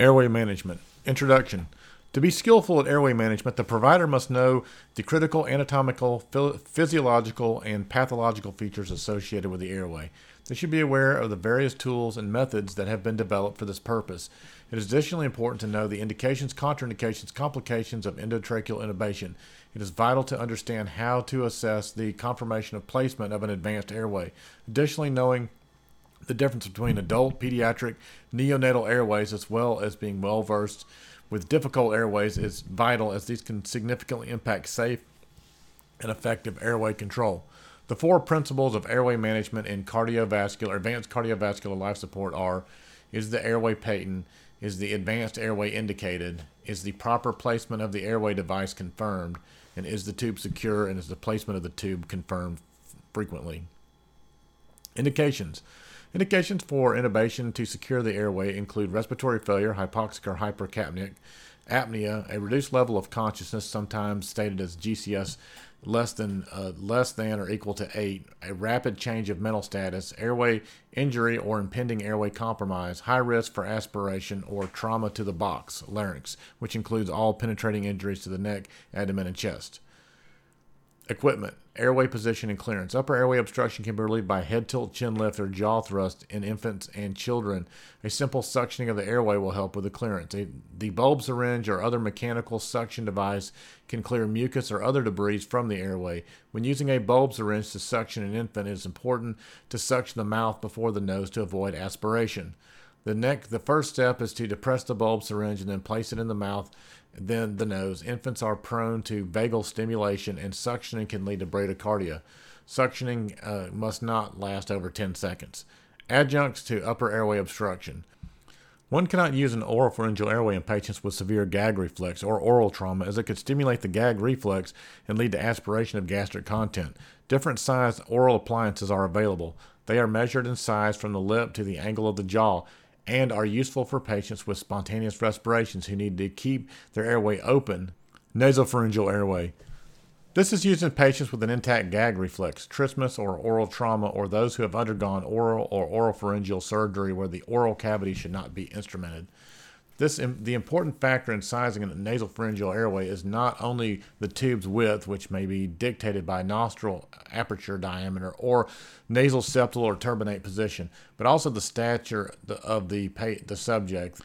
Airway management. Introduction. To be skillful at airway management, the provider must know the critical anatomical, physiological, and pathological features associated with the airway. They should be aware of the various tools and methods that have been developed for this purpose. It is additionally important to know the indications, contraindications, complications of endotracheal intubation. It is vital to understand how to assess the confirmation of placement of an advanced airway. Additionally, knowing the difference between adult, pediatric, neonatal airways, as well as being well versed with difficult airways, is vital as these can significantly impact safe and effective airway control. The four principles of airway management in cardiovascular, advanced cardiovascular life support are is the airway patent, is the advanced airway indicated, is the proper placement of the airway device confirmed, and is the tube secure and is the placement of the tube confirmed frequently. Indications Indications for intubation to secure the airway include respiratory failure, hypoxic or hypercapnic, apnea, a reduced level of consciousness, sometimes stated as GCS less than uh, less than or equal to eight, a rapid change of mental status, airway injury or impending airway compromise, high risk for aspiration or trauma to the box larynx, which includes all penetrating injuries to the neck, abdomen, and chest. Equipment, airway position and clearance. Upper airway obstruction can be relieved by head tilt, chin lift, or jaw thrust in infants and children. A simple suctioning of the airway will help with the clearance. A, the bulb syringe or other mechanical suction device can clear mucus or other debris from the airway. When using a bulb syringe to suction an infant, it is important to suction the mouth before the nose to avoid aspiration. The neck, the first step is to depress the bulb syringe and then place it in the mouth then the nose. Infants are prone to vagal stimulation, and suctioning can lead to bradycardia. Suctioning uh, must not last over 10 seconds. Adjuncts to upper airway obstruction. One cannot use an oropharyngeal airway in patients with severe gag reflex or oral trauma as it could stimulate the gag reflex and lead to aspiration of gastric content. Different sized oral appliances are available. They are measured in size from the lip to the angle of the jaw and are useful for patients with spontaneous respirations who need to keep their airway open. Nasopharyngeal airway. This is used in patients with an intact gag reflex, trismus or oral trauma, or those who have undergone oral or oropharyngeal surgery where the oral cavity should not be instrumented. This the important factor in sizing a nasopharyngeal airway is not only the tube's width, which may be dictated by nostril aperture diameter or nasal septal or turbinate position, but also the stature of the the subject.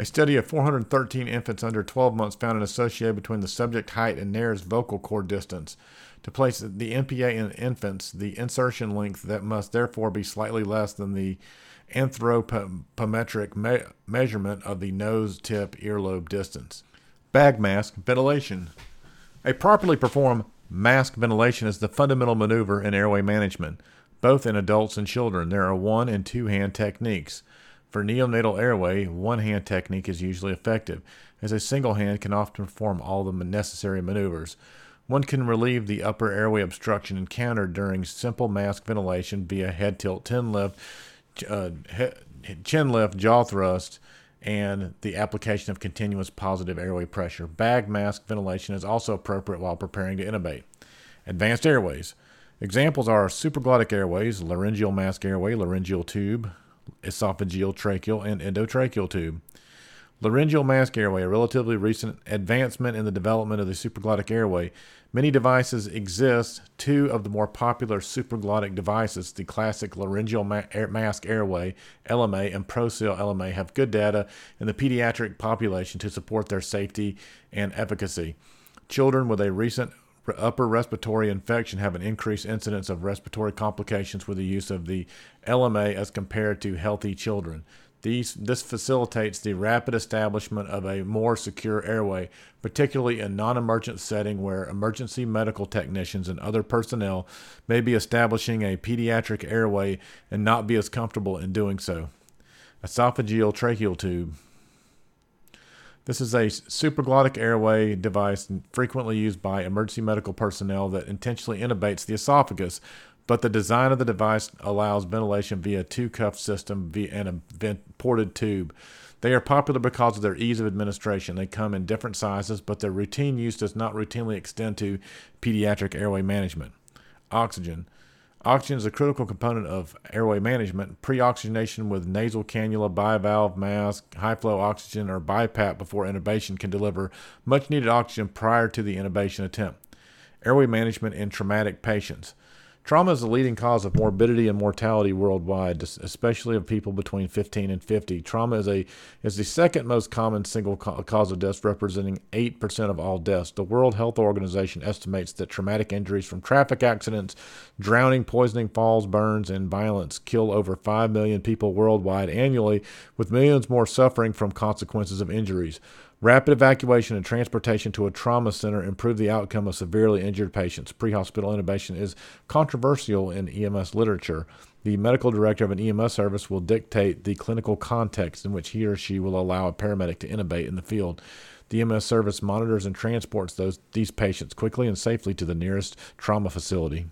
A study of 413 infants under 12 months found an association between the subject height and nares vocal cord distance. To place the NPA in infants, the insertion length that must therefore be slightly less than the anthropometric me- measurement of the nose tip earlobe distance. Bag mask ventilation. A properly performed mask ventilation is the fundamental maneuver in airway management, both in adults and children. There are one and two hand techniques. For neonatal airway, one hand technique is usually effective, as a single hand can often perform all the necessary maneuvers. One can relieve the upper airway obstruction encountered during simple mask ventilation via head tilt chin lift uh, chin lift, jaw thrust, and the application of continuous positive airway pressure. Bag mask ventilation is also appropriate while preparing to intubate. Advanced airways. Examples are supraglottic airways, laryngeal mask airway, laryngeal tube, esophageal, tracheal, and endotracheal tube. Laryngeal mask airway, a relatively recent advancement in the development of the supraglottic airway. Many devices exist. Two of the more popular supraglottic devices, the classic laryngeal ma- air- mask airway, LMA, and ProSeal LMA, have good data in the pediatric population to support their safety and efficacy. Children with a recent upper respiratory infection have an increased incidence of respiratory complications with the use of the LMA as compared to healthy children. These, this facilitates the rapid establishment of a more secure airway, particularly in non emergent setting where emergency medical technicians and other personnel may be establishing a pediatric airway and not be as comfortable in doing so. Esophageal tracheal tube. This is a supraglottic airway device frequently used by emergency medical personnel that intentionally intubates the esophagus but the design of the device allows ventilation via a two cuff system via and a ported tube. They are popular because of their ease of administration. They come in different sizes, but their routine use does not routinely extend to pediatric airway management. Oxygen. Oxygen is a critical component of airway management. Pre-oxygenation with nasal cannula, bag-valve mask, high-flow oxygen, or BiPAP before intubation can deliver much-needed oxygen prior to the intubation attempt. Airway management in traumatic patients. Trauma is the leading cause of morbidity and mortality worldwide, especially of people between 15 and 50. Trauma is a is the second most common single cause of death, representing 8% of all deaths. The World Health Organization estimates that traumatic injuries from traffic accidents, drowning, poisoning, falls, burns, and violence kill over 5 million people worldwide annually, with millions more suffering from consequences of injuries. Rapid evacuation and transportation to a trauma center improve the outcome of severely injured patients. Pre hospital intubation is controversial in EMS literature. The medical director of an EMS service will dictate the clinical context in which he or she will allow a paramedic to intubate in the field. The EMS service monitors and transports those these patients quickly and safely to the nearest trauma facility.